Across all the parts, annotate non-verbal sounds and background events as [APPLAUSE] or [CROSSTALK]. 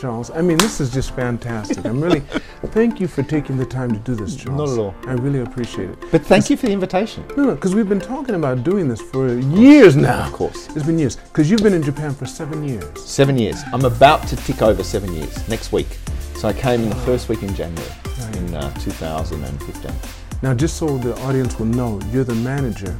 Charles. I mean, this is just fantastic. I'm really, [LAUGHS] thank you for taking the time to do this, Charles. Not at all. I really appreciate it. But thank you for the invitation. No, no, because we've been talking about doing this for years now. Of course. It's been years. Because you've been in Japan for seven years. Seven years. I'm about to tick over seven years next week. So I came in the first week in January in uh, 2015. Now, just so the audience will know, you're the manager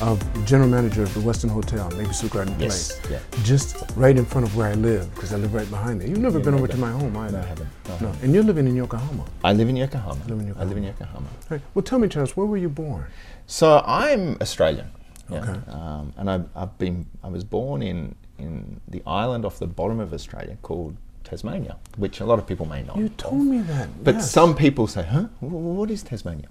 of general manager of the Westin Hotel, Maple Garden Yes, Place. yeah. Just right in front of where I live, because I live right behind there. You've never been over to my home either. No, I haven't. No, No, and you're living in Yokohama. I live in Yokohama. live in I live in Yokohama. Right. Well, tell me, Charles, where were you born? So I'm Australian. yeah. Okay. Um, and I, I've been, I was born in, in the island off the bottom of Australia called Tasmania, which a lot of people may not. You of. told me that. But yes. some people say, huh? Wh- wh- What is Tasmania?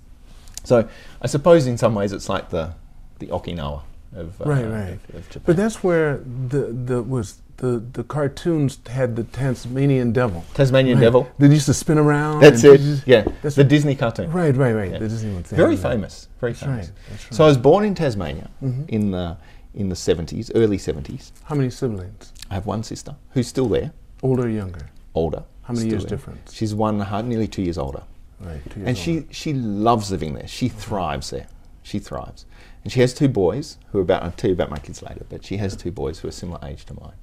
So I suppose in some ways it's like the, the Okinawa of, uh, Right, right. of, of Japan. But that's where the the was the the cartoons had the Tasmanian devil. Tasmanian Right. devil. They used to spin around. That's it. just- Yeah, That's the Disney cartoon. right, right, right. Yeah. The Disney one. Very famous. Very That's famous. right, that's Mm-hmm. So I was born in Tasmania in the in the seventies, early seventies. How many siblings? I have one sister who's still there, Older or younger? older. How many years there. difference? She's one and a half, nearly two years older, Right. Two years and older. she she loves living there. She thrives there. She thrives, and she has two boys who are about. I'll tell you about my kids later, but she has two boys who are similar age to mine.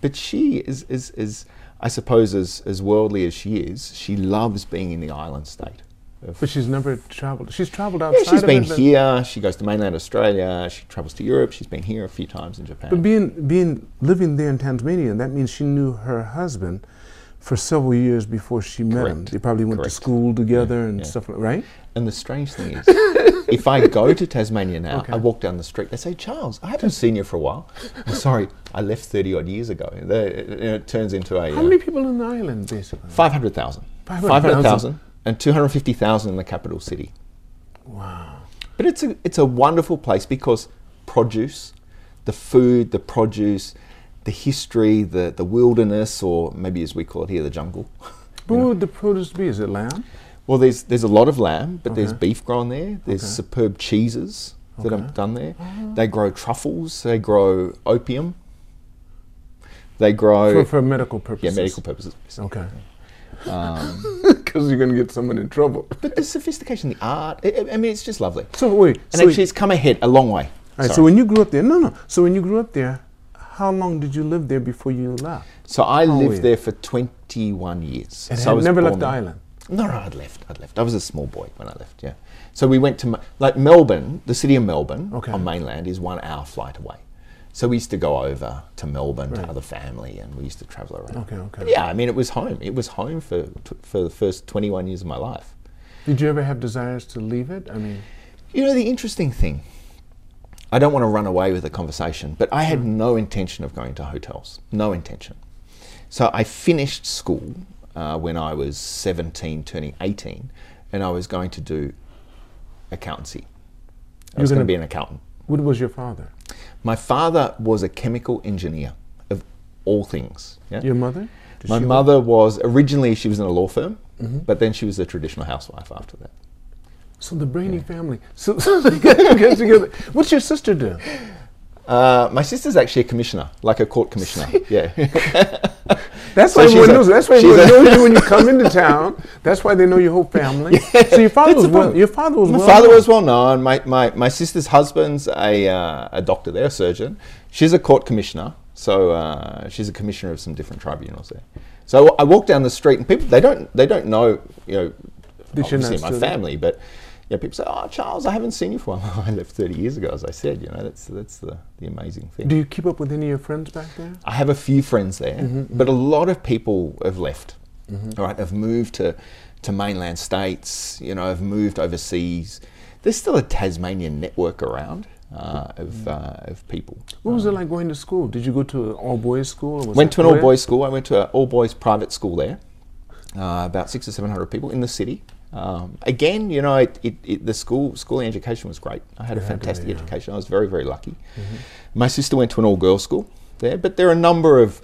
But she is is is I suppose as as worldly as she is, she loves being in the island state. of- But she's never traveled. She's traveled outside. Yeah, she's of been it, here. She goes to mainland Australia. She travels to Europe. She's been here a few times in Japan. But being being living there in Tasmania, that means she knew her husband for several years before she met him. They probably went Correct. to school together and yeah. stuff like right. and the strange thing is, [LAUGHS] if I go to Tasmania now, Okay. I walk down the street. They say, "Charles, I haven't seen you for a while." [LAUGHS] I'm sorry, I left thirty odd years ago. They- It, it turns into a How uh, many people in the island, basically? five hundred thousand. 500,000. 500,000 and 250,000 in the capital city. Wow. But it's a it's a wonderful place because produce, the food, the produce, the history, the, the wilderness, or maybe as we call it here, the jungle. [LAUGHS] What would the produce be? Is it lamb? Well, there's there's a lot of lamb, but there's beef grown there. There's Okay. superb cheeses that Okay. are done there. They grow truffles. They grow opium. They grow For, for medical purposes. yeah medical purposes. Okay. Um, [LAUGHS] Because you're going to get someone in trouble. but the sophistication, the art. I, I- mean, it's just lovely. So wait. And so, actually, it's come ahead a long way. right, so when you grew up there, no, no. So when you grew up there, how long did you live there before you left? So I How lived there for 21 years. And so I never left the island. No, no, I'd left. I'd left. I was a small boy when I left. Yeah. So we went to like Melbourne. The city of Melbourne Okay. on mainland is one hour flight away. So we used to go over to Melbourne Right. to other family, and we used to travel around. Okay, okay. But yeah, I mean, it was home. It was home for for the first 21 years of my life. Did you ever have desires to leave it? I mean, You know, the interesting thing. I don't want to run away with the conversation, but I had no intention of going to hotels. No intention. So I finished school uh, when I was 17, turning 18, and I was going to do accountancy. I You're was going gonna- be an accountant. what was your father? My father was a chemical engineer of all things. yeah? Your mother? Did My mother was originally she was in a law firm, Mm-hmm. but then she was a traditional housewife after that. So the Brainy family. So, [LAUGHS] so they get, get together. What's your sister do? Uh, my sister's actually a commissioner, like a court commissioner. Yeah. [LAUGHS] That's So why everyone knows. That's why everyone knows you when you [LAUGHS] come into town. That's why they know your whole family. yeah, So your father was well. Your father was My well. father known. was well known. My, my, my sister's husband's a, uh, a doctor there, a surgeon. She's a court commissioner, so uh, she's a commissioner of some different tribunals there. So I walk down the street, and people they don't they don't know you know That obviously my family, but yeah, people say, "Oh, Charles, I haven't seen you for a while." [LAUGHS] I left thirty years ago, as I said. You know, that's that's the, the amazing thing. Do you keep up with any of your friends back there? I have a few friends there, Mm-hmm, but a lot of people have left. All right, have moved to to mainland states. You know, have moved overseas. There's still a Tasmanian network around uh, of uh, of people. What was it like going to school? Did you go to an all boys school? Or was Went to an all boys school. I went to an all boys private school there. Uh, about six or seven hundred people in the city. Um, again, you know, it, it, it, the school schooling education was great. I had a had to be, fantastic yeah. Mm-hmm. education. I was very very lucky. My sister went to an all girls school there, but there are a number of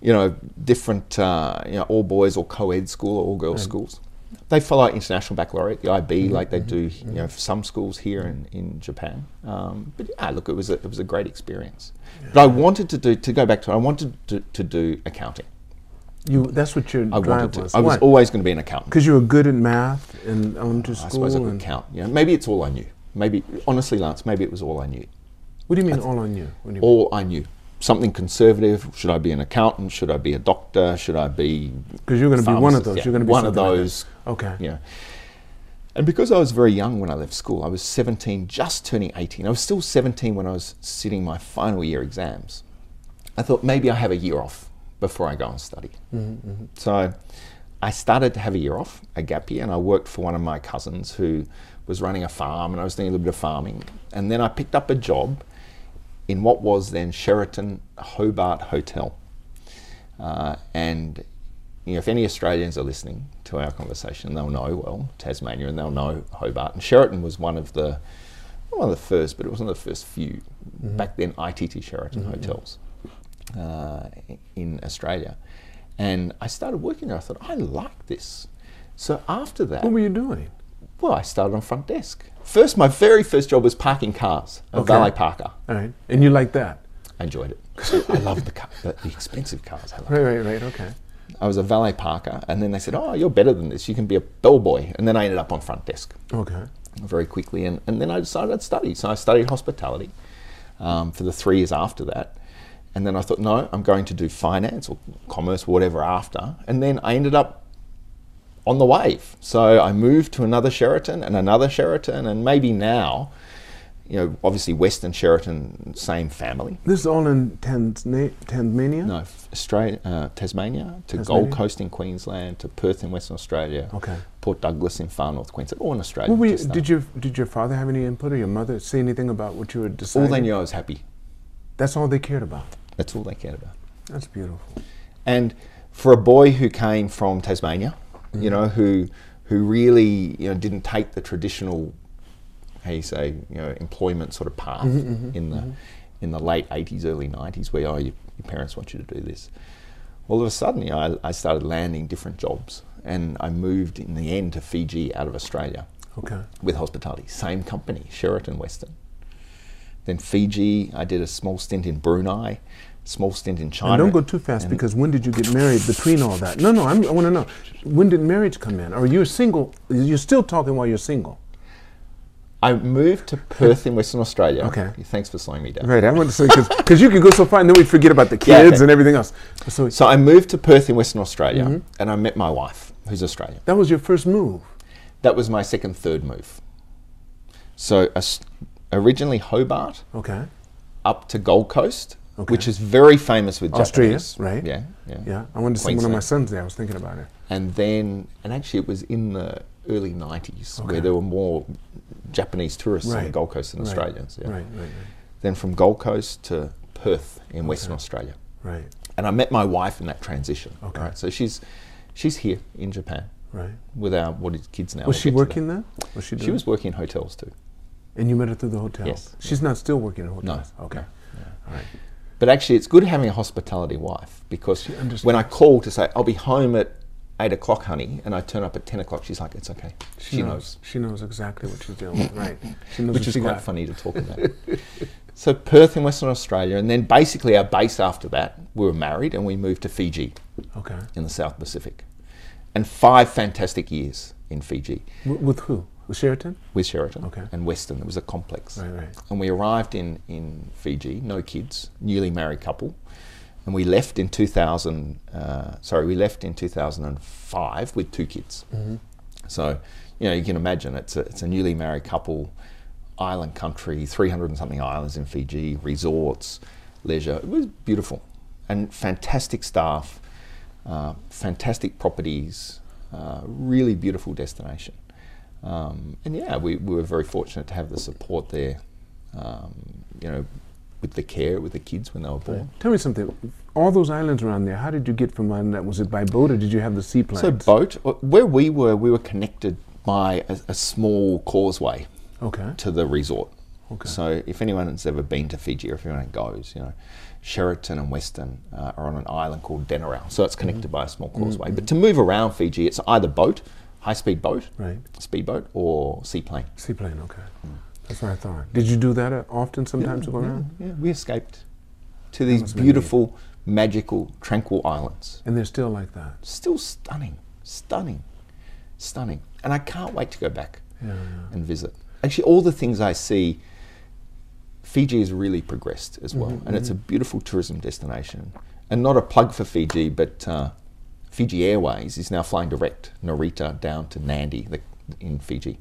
you know different uh, you know all boys or co-ed school or all girls schools. They follow international baccalaureate, the IB, Mm-hmm, like they do you know for some schools here in, in Japan. Um, but yeah, look, it was a, it was a great experience. But I wanted to do to go back to I wanted to, to do accounting. You that's what your I wanted to. was. I was always going to be an accountant. because you were good at math in elementary school. I suppose I could and- count. Know, maybe it's all I knew. Maybe, honestly, Lance, maybe it was all I knew. What do you mean all I knew? What do you All I knew. Something conservative. Should I be an accountant? Should I be a doctor? Should I be? Because you're going to be one of those. Yeah, You're going to be one of something like those. Okay. Yeah. And because I was very young when I left school, I was 17, just turning 18. I was still 17 when I was sitting my final year exams. I thought maybe I have a year off before I go and study. Mm-hmm, mm-hmm. So I started to have a year off, a gap year, and I worked for one of my cousins who was running a farm, and I was doing a little bit of farming. And then I picked up a job in what was then Sheraton Hobart Hotel. Uh, and you know, if any Australians are listening to our conversation, they'll know well Tasmania, and they'll know Hobart. And Sheraton was one of the one of the first, but it was one of the first few mm-hmm. back then ITT Sheraton hotels uh, in Australia. And I started working there. I thought I like this. So after that, What were you doing? well, I started on front desk. First, my very first job was parking cars, a Okay. valet parker. All right. And you like that? I enjoyed it. [LAUGHS] I loved the, car, the, the expensive cars. I Right, right, right. Okay. I was a valet parker, and then they said, "Oh, you're better than this. You can be a bellboy." And then I ended up on front desk Okay. very quickly, and, and then I decided I'd study. So I studied hospitality um, for the three years after that, and then I thought, no, I'm going to do finance or commerce, whatever after, and then I ended up on the wave. So I moved to another Sheraton and another Sheraton, and maybe now, you know, obviously Westin Sheraton, same family. This is all in? Tasmania? No, Australia, uh, Tasmania to Tasmania. Gold Coast in Queensland to Perth in Western Australia, Okay. Port Douglas in far north Queensland, all in Australia. Were you, did your did your father have any input or your mother say anything about what you were deciding? all they knew I was happy. That's all they cared about. That's all they cared about. That's beautiful. And for a boy who came from Tasmania, you mm. know, who who really you know didn't take the traditional, how you say, you know, employment sort of path mm-hmm, mm-hmm, in the mm-hmm. in the late '80s, early '90s, where oh, your, your parents want you to do this. All of a sudden, you know, I, I started landing different jobs, and I moved in the end to Fiji out of Australia Okay. with hospitality. Same company, Sheraton Westin. Then Fiji, I did a small stint in Brunei, small stint in China. And don't go too fast and- because when did you get married between all that? No, no, I'm, I want to know. When did marriage come in? Or you're single? You're still talking while you're single? I moved to Perth in Western Australia. Okay. Thanks for slowing me down. Right, I want to say, because you can go so far and then we forget about the Yeah, kids okay. and everything else. So So I moved to Perth in Western Australia Mm-hmm. and I met my wife, who's Australian. that was your first move. That was my second, third move. So originally Hobart, Okay. up to Gold Coast, Okay. which is very famous with Australia, Japanese. right? Yeah, yeah. Yeah, I wanted to see one of my sons there. I was thinking about it. and then and actually it was in the early 90s Okay. where there were more Japanese tourists on the Gold Coast than Right, Australians. Yeah. Right, right, Then from Gold Coast to Perth in Western Australia, right, right, and I met my wife in that transition. Okay. Right? So she's she's here in Japan right. with our what is kids now. Was We'll she working there? Was she? She was working in hotels too. And you met her through the hotel. Yes, She's not still working in hotels. No. Okay. no. All right. But actually, it's good having a hospitality wife because when I call to say I'll be home at eight o'clock, honey, and I turn up at ten o'clock, she's like, "It's okay." She, knows. She knows exactly what she's doing. with. Right. She knows which is she quite got. funny to talk about. [LAUGHS] so Perth in Western Australia, and then basically our base after that, we were married and we moved to Fiji Okay. in the South Pacific, and five fantastic years in Fiji W- with who? With Sheraton? with Sheraton Okay. and Westin. It was a complex, Right, right. and we arrived in in Fiji, no kids, newly married couple. And we left in 2000. Uh, sorry, we left in 2005 with two kids. Mm-hmm. So, you know, you can imagine it's a, it's a newly married couple, island country, 300 and something islands in Fiji, resorts, leisure. It was beautiful and fantastic staff, uh, fantastic properties, uh, really beautiful destination. Um, and yeah, we, we were very fortunate to have the support there, um, you know, with the care with the kids when they were born. Tell me something. All those islands around there, how did you get from island that? Was it by boat or did you have the seaplane? So boat, uh, where we were, we were connected by a, a small causeway okay. to the resort. Okay. So if anyone has ever been to Fiji or if anyone goes, you know, Sheraton and Westin uh, are on an island called Denarau. So it's connected Mm-hmm. by a small causeway. But to move around Fiji, it's either boat, high-speed boat, Right. speedboat, or seaplane. Seaplane, okay. That's what I thought. Did you do that often sometimes to go around? Yeah, we escaped to these beautiful magical, tranquil islands. And they're still like that. Still stunning, stunning, stunning. And I can't wait to go back Yeah, yeah. and visit. Actually, all the things I see, Fiji has really progressed as well, Mm-hmm, and it's a beautiful tourism destination. And not a plug for Fiji, but uh, Fiji Airways is now flying direct Narita down to Nandi the, in Fiji.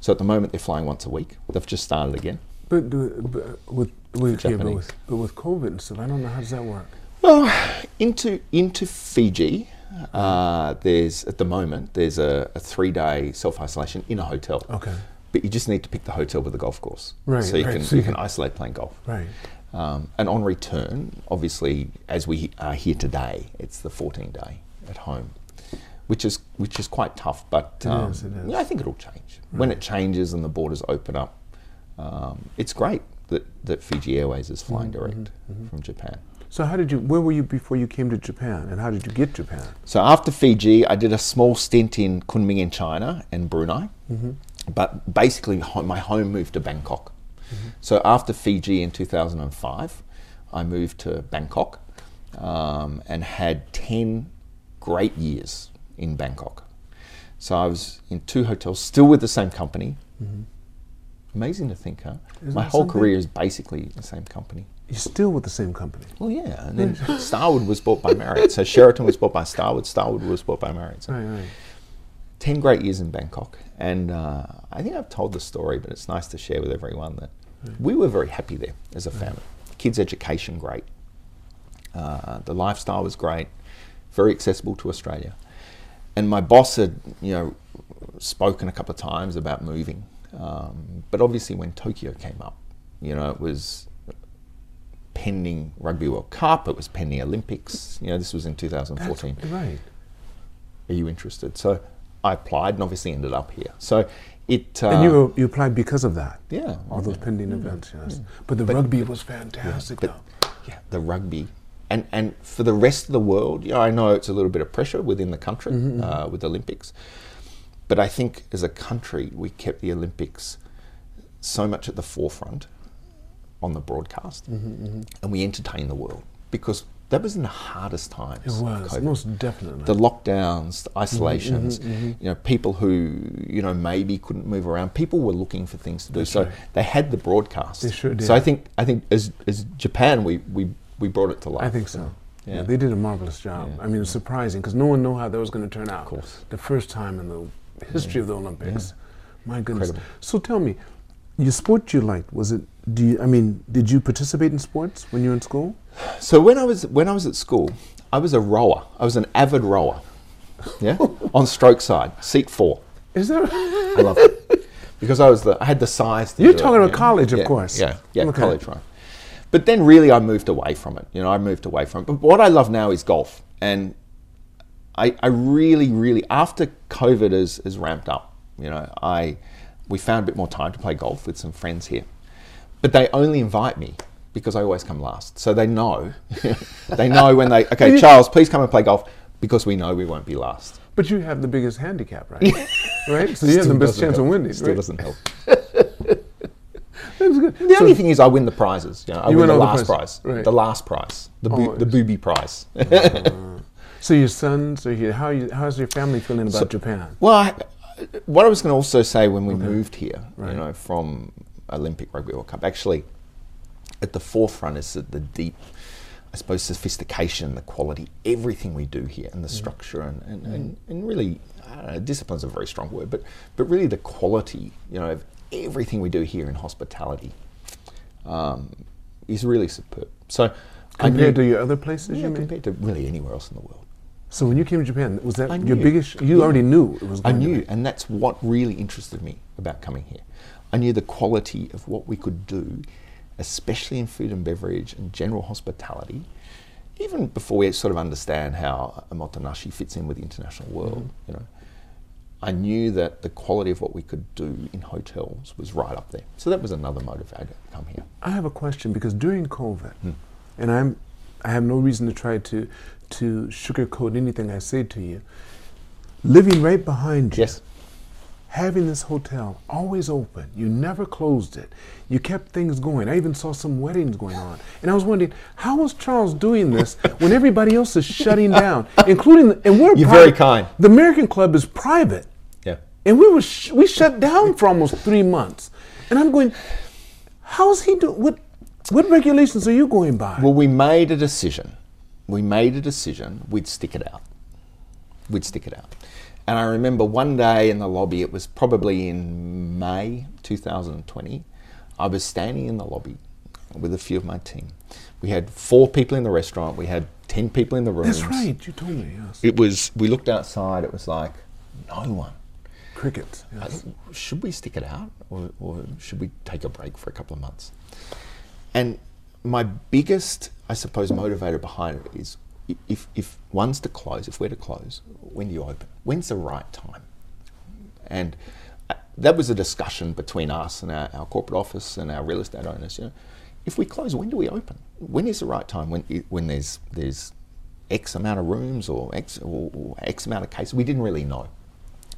So at the moment they're flying once a week. They've just started again. But, but with with, yeah, but with but with COVID and stuff, I don't know how does that work. Well, into into Fiji, uh, there's at the moment there's a, a three day self isolation in a hotel. Okay. But you just need to pick the hotel with the golf course, Right, So you right, can so you can can- isolate playing golf. Right. Um, and on return, obviously, as we are here today, it's the 14 day at home, which is which is quite tough. But It um, is, it is. I think it'll change when it changes and the borders open up. Um, it's great that, that Fiji Airways is Mm-hmm, flying direct from Japan. So how did you? Where were you before you came to Japan, and how did you get Japan? So after Fiji, I did a small stint in Kunming in China and Brunei, but basically my home moved to Bangkok. So after Fiji in 2005, I moved to Bangkok um, and had 10 great years in Bangkok. So I was in two hotels, still with the same company. Amazing to think, huh? Isn't my whole something? career is basically the same company. You're still with the same company. Well, yeah, and then Starwood was bought by Marriott. So Sheraton was bought by Starwood. Starwood was bought by Marriott. So Right, right. 10 great years in Bangkok. And uh, I think I've told the story, but it's nice to share with everyone that we were very happy there as a family. Kids' education, great. Uh, the lifestyle was great, very accessible to Australia. And my boss had, you know, spoken a couple of times about moving. Um, but obviously, when Tokyo came up, you know, it was pending Rugby World Cup, it was pending Olympics. You know, this was in 2014 That's right. are you interested? So I applied and obviously ended up here. So it. Uh, and you you applied because of that. yeah, All those yeah, pending events, yes. But the rugby was fantastic, but though. yeah, the rugby. And, and for the rest of the world, yeah, I know it's a little bit of pressure within the country mm-hmm. uh, with Olympics, but I think as a country we kept the Olympics so much at the forefront on the broadcast, mm-hmm, mm-hmm. and we entertained the world because that was in the hardest times. It was most definitely. the lockdowns, the isolations, Mm-hmm, you know, people who you know maybe couldn't move around. People were looking for things to do, so right. they had the broadcast. They sure So I think I think as as Japan, we we, we brought it to life. I think so. Yeah. Yeah. they did a marvelous job. Yeah. I mean, it's surprising because no one knew how that was going to turn out. Of course. The first time in the history of the Olympics. My goodness. Incredible. So tell me, your sport you liked was it? Do you? I mean, did you participate in sports when you were in school? So when I was when I was at school, I was a rower. I was an avid rower. Yeah, [LAUGHS] on stroke side, seat four. Is there? I loved it because I was the I had the size. You're do it, talking about yeah. college, of Yeah, course. Yeah, yeah, Okay. college, right. But then really, I moved away from it. You know, I moved away from it. But what I love now is golf, and I, I really, really after COVID has, has ramped up. You know, I we found a bit more time to play golf with some friends here, but they only invite me because I always come last. So they know, [LAUGHS] they know when they okay, Charles, please come and play golf because we know we won't be last. But you have the biggest handicap, right? [LAUGHS] right. So you have the best chance help. of winning. Still right? doesn't help. [LAUGHS] That's good. The So- only thing is, I win the prizes. You know, I You win win the all the last prize, right. the last prize, the boo- Oh, the booby prize. [LAUGHS] [LAUGHS] So your sons are here. How you, how's your family feeling about So- Japan? well, I, what I was going to also say when we moved here, Right. you know, from Olympic Rugby World Cup, actually, at the forefront is the, the deep, I suppose, sophistication, the quality, everything we do here, and the mm. structure, and and, mm. and, and really, I don't know, discipline's a very strong word, but but really the quality, you know, of everything we do here in hospitality, um, is really superb. So. Compared knew- to your other places, yeah, you mean? compared to really anywhere else in the world. So when you came to Japan, was that your biggest? You Yeah. already knew it was. I knew, and that's what really interested me about coming here. I knew the quality of what we could do, especially in food and beverage and general hospitality, even before we sort of understand how a Motonashi fits in with the international world. You know, I knew that the quality of what we could do in hotels was right up there. So that was another motivator to come here. I have a question because during COVID, Hmm. and I'm, I have no reason to try to, to sugarcoat anything I say to you. Living right behind you, Yes. Having this hotel always open. You never closed it. You kept things going. I even saw some weddings going on. And I was wondering, how was Charles doing this when everybody else is shutting down, [LAUGHS] including, the, and we're You're private- very kind. The American Club is private. Yeah. And we were sh- we shut down for almost three months. And I'm going, how's he doing? What, what regulations are you going by? Well, we made a decision. We made a decision. We'd stick it out. We'd stick it out. And I remember one day in the lobby, it was probably in May 2020, I was standing in the lobby with a few of my team. We had four people in the restaurant, we had 10 people in the rooms. That's right. You told me. Yes. It was, we looked outside, it was like, no one. Cricket. Yes. think, should we stick it out or, or should we take a break for a couple of months? And my biggest, I suppose, motivator behind it is if, if one's to close, if we're to close, when do you open? When's the right time? And uh, that was a discussion between us and our, our corporate office and our real estate owners. You know, if we close, when do we open? When is the right time? When when there's there's X amount of rooms or X or, or X amount of cases? We didn't really know.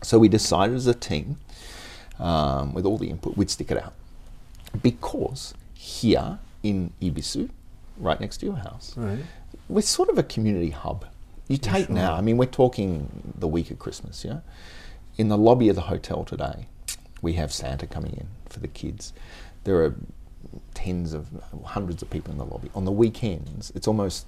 So we decided as a team, um, with all the input, we'd stick it out. Because here in Ebisu, right next to your house, Right. We're sort of a community hub. You take sure. now, I mean, we're talking the week of Christmas, yeah? In the lobby of the hotel today, we have Santa coming in for the kids. There are tens of hundreds of people in the lobby. On the weekends, it's almost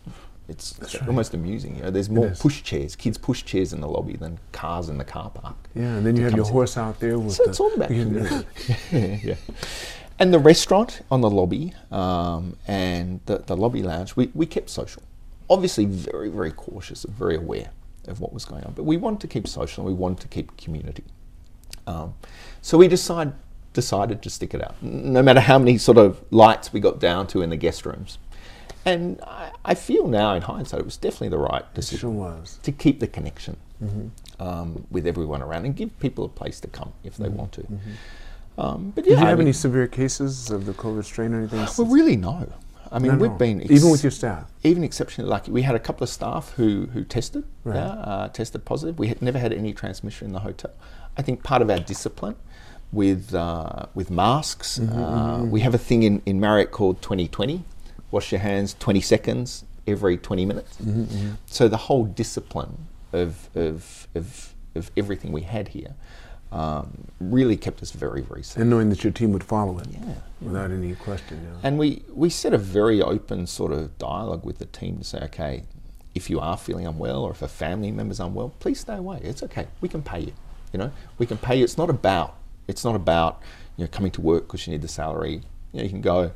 it's right. almost amusing. You know, there's more push chairs. Kids push chairs in the lobby than cars in the car park. Yeah, and then you have your to- horse out there with So the, it's all about [LAUGHS] community. yeah, [LAUGHS] yeah. And the restaurant on the lobby um, and the, the lobby lounge, we, we kept social. Obviously, very, very cautious and very aware of what was going on. But we wanted to keep social and we wanted to keep community. Um, so we decide, decided to stick it out, no matter how many sort of lights we got down to in the guest rooms. And I, I feel now, in hindsight, it was definitely the right decision sure was. to keep the connection um, with everyone around and give people a place to come if they want to. Um, but Did yeah, you I have mean, any severe cases of the COVID strain or anything? well, really no. I mean, No, we've no. been even with your staff. even exceptionally lucky. We had a couple of staff who who tested, Right. yeah, uh, tested positive. We had never had any transmission in the hotel. I think part of our discipline with uh, with masks. uh, we have a thing in, in Marriott called 2020. Wash your hands 20 seconds every 20 minutes. So the whole discipline of of of, of everything we had here um, really kept us very very safe. And knowing that your team would follow it Yeah. without any question. Yeah. And we, we set a very open sort of dialogue with the team to say, okay, if you are feeling unwell or if a family member's unwell, please stay away. It's okay. We can pay you. You know, we can pay you. It's not about it's not about you know coming to work because you need the salary. You know, you can go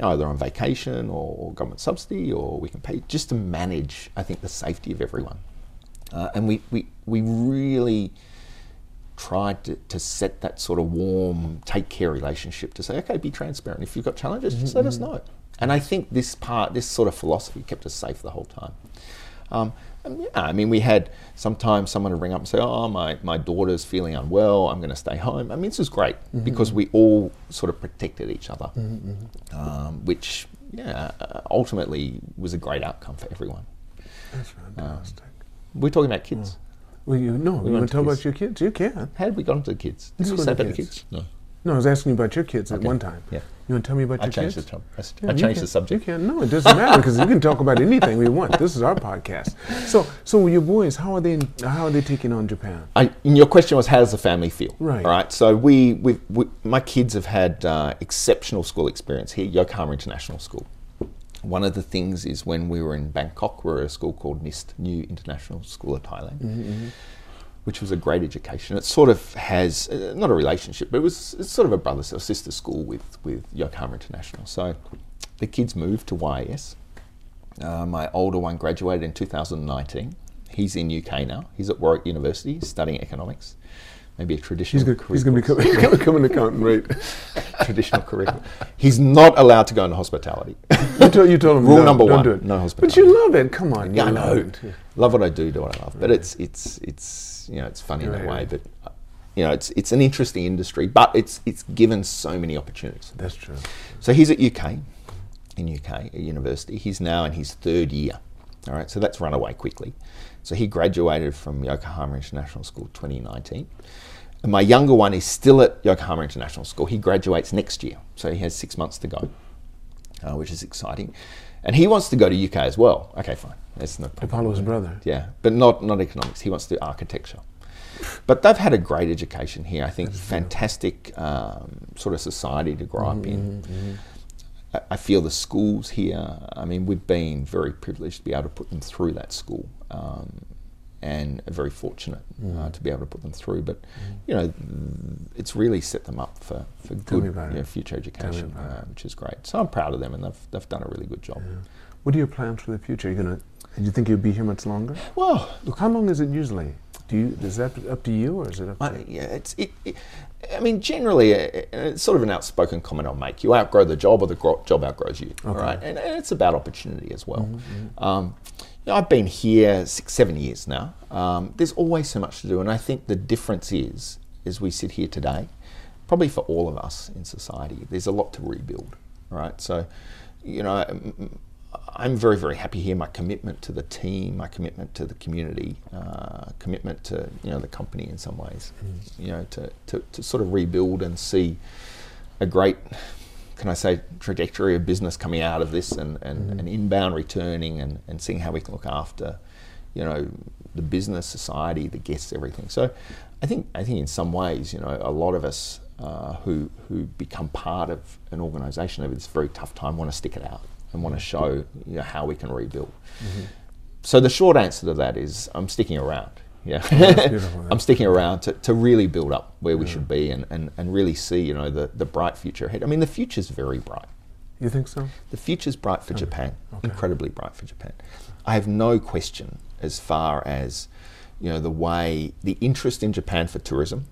either on vacation or government subsidy, or we can pay just to manage. I think the safety of everyone. Uh, and we, we we really tried to, to set that sort of warm, take care relationship to say, okay, be transparent. If you've got challenges, just let us know. And I think this part, this sort of philosophy kept us safe the whole time. Um, and yeah, I mean, we had sometimes someone would ring up and say, oh, my, my daughter's feeling unwell, I'm going to stay home. I mean, this is great because we all sort of protected each other, um, which, yeah, uh, ultimately was a great outcome for everyone. That's fantastic. We're talking about kids. Well, you no, you want to to talk kids. about your kids? You can. Did we get onto the kids? Did we say about the kids. No. No, I was asking you about your kids at one time. Yeah. You want to tell me about I your kids? the. I Yeah, I changed the subject. You can. No, it doesn't matter because you can talk about anything we want. This is our podcast. So, so your boys, how are they? How are they taking on Japan? I, and your question was, how does the family feel? Right. All right. So we, we, we my kids have had uh, exceptional school experience here, Yokohama International School. One of the things is when we were in Bangkok, we were at a school called NIST, New International School of Thailand, which was a great education. It sort of has uh, not a relationship, but it was it's sort of a brother or sister school with with Yokohama International. So the kids moved to YS. Uh, my older one graduated in 2019. He's in UK now. He's at Warwick University studying economics. Maybe a traditional. He's gonna, He's going to become, become an accountant, right? traditional curriculum. He's not allowed to go into hospitality. You told, you told him Rule no, number don't one, do it. no But you love it. Come on. Yeah, I know. love. Love what I do, do what I love. But it's it's it's you know it's funny in a way, but you know it's it's an interesting industry, but it's it's given so many opportunities. That's true. So he's at UK, in UK at university. He's now in his third year. All right, so that's run away quickly. So he graduated from Yokohama International School 2019. And my younger one is still at Yokohama International School. He graduates next year, so he has six months to go, uh, which is exciting. And he wants to go to UK as well. Okay, fine. That's no problem. Apollo's brother. Yeah, but not not economics. He wants to do architecture. But they've had a great education here. I think fantastic um, sort of society to grow up in. I- I feel the schools here. I mean, we've been very privileged to be able to put them through that school, um, and very fortunate uh, to be able to put them through. But you know, it's really set them up for for good you know, future education, uh, which is great. So I'm proud of them, and they've they've done a really good job. What are your plans for the future? Are you gonna? Do you think you'll be here much longer? Well, Look, how long is it usually? Do you? Is that up to you, or is it up to? I, yeah, it's it, it. I mean, generally, uh, it's sort of an outspoken comment I'll make. You outgrow the job, or the gro- job outgrows you. All Okay. right, and, and it's about opportunity as well. Um, you know, I've been here six, seven years now. Um, there's always so much to do, and I think the difference is, as we sit here today, probably for all of us in society, there's a lot to rebuild. All right, so, you know, I'm very, very happy here. My commitment to the team, my commitment to the community, uh, commitment to you know the company in some ways, you know, to, to, to sort of rebuild and see a great, can I say, trajectory of business coming out of this, and, and, and inbound returning, and, and seeing how we can look after, you know, the business, society, the guests, everything. So, I think I think in some ways, you know, a lot of us uh, who who become part of an organisation over this very tough time want to stick it out and want to show you know, how we can rebuild. Mm-hmm. So the short answer to that is I'm sticking around. Yeah, beautiful, [LAUGHS] I'm sticking around to, to really build up where we should be and, and, and really see you know the, the bright future ahead. I mean the future's very bright. You think so? The future's bright for Japan, okay. incredibly bright for Japan. I have no question as far as you know the way the interest in Japan for tourism,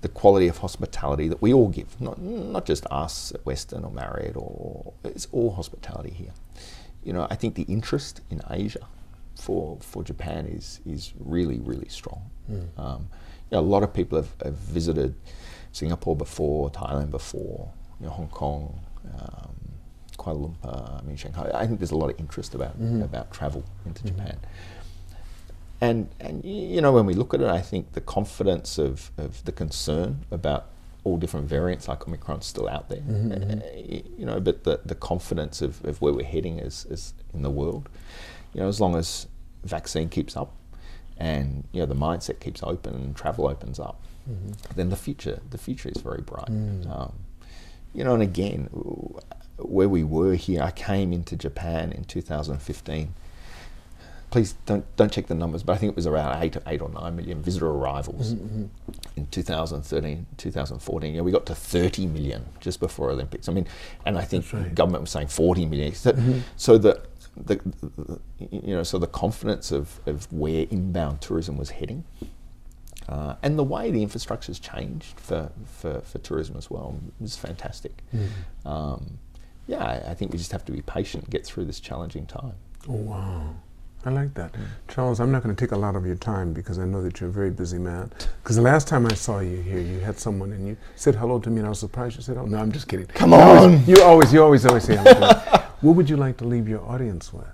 the quality of hospitality that we all give, not not just us at Westin or Marriott or it's all hospitality here. You know, I think the interest in Asia for for Japan is is really really strong. Um, you know, a lot of people have, have visited Singapore before, Thailand before, you know, Hong Kong, um, Kuala Lumpur, I mean Shanghai. I think there's a lot of interest about about travel into Japan. And and you know when we look at it, I think the confidence of, of the concern about all different variants like Omicron's still out there. Uh, y- you know, but the, the confidence of, of where we're heading is, is in the world. You know, as long as vaccine keeps up and you know the mindset keeps open and travel opens up, then the future the future is very bright. Um, you know, and again, where we were here, I came into Japan in 2015. Please don't don't check the numbers, but I think it was around eight, eight or nine million visitor arrivals in 2013, 2014. You know, we got to 30 million just before Olympics. I mean, and I think right. government was saying 40 million. So, so the, the, the you know so the confidence of, of where inbound tourism was heading uh, and the way the infrastructure's changed for, for, for tourism as well is fantastic. Um, yeah, I, I think we just have to be patient and get through this challenging time. Oh wow, I like that, Charles. I'm not going to take a lot of your time because I know that you're a very busy man. Because the last time I saw you here, you had someone and you said hello to me, and I was surprised. You said, "Oh no, I'm just kidding." Come You always- on. you always, you always, always say hello. to me. what would you like to leave your audience with?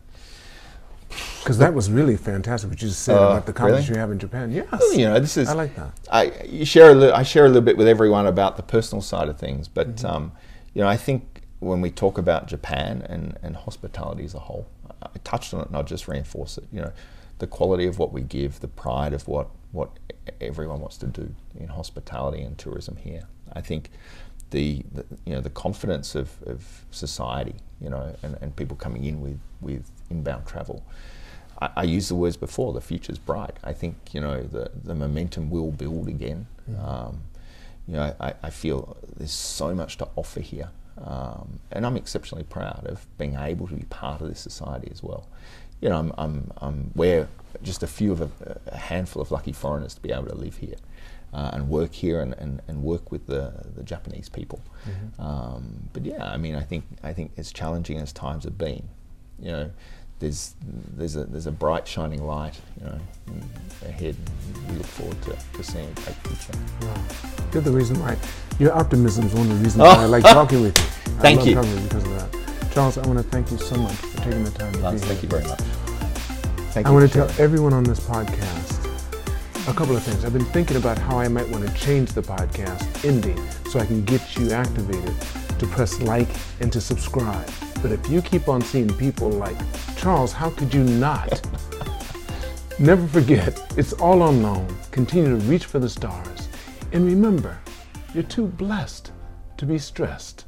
Because that was really fantastic what you just said Uh, about the confidence really? you have in Japan. Yes, Well, you know, this is I like that. I you share a li- I share a little bit with everyone about the personal side of things, but um, you know, I think when we talk about Japan and, and hospitality as a whole, I touched on it and I'll just reinforce it. You know, the quality of what we give, the pride of what what everyone wants to do in hospitality and tourism here. I think the, the you know the confidence of, of society, you know, and, and people coming in with with inbound travel. I, I used the words before. The future's bright. I think you know the the momentum will build again. Um, you know, I, I feel there's so much to offer here, um, and I'm exceptionally proud of being able to be part of this society as well. You know, I'm, I'm, I'm we're just a few of a, a handful of lucky foreigners to be able to live here. Uh, and work here and, and, and work with the, the Japanese people. Um, but yeah, I mean, I think I think as challenging as times have been, you know, there's there's a there's a bright shining light, you know, ahead. We look forward to, to seeing a great future. Wow. You're the reason why. Your optimism is one of the reasons why I [LAUGHS] like talking with you. I Thank love you. talking with you because of that. Charles, I want to thank you so much for taking the time to Lance, be thank here. you very much. Thank I want to tell everyone on this podcast A couple of things. I've been thinking about how I might want to change the podcast ending so I can get you activated to press like and to subscribe. But if you keep on seeing people like Charles, how could you not? [LAUGHS] Never forget, it's all unknown. Continue to reach for the stars. And remember, you're too blessed to be stressed.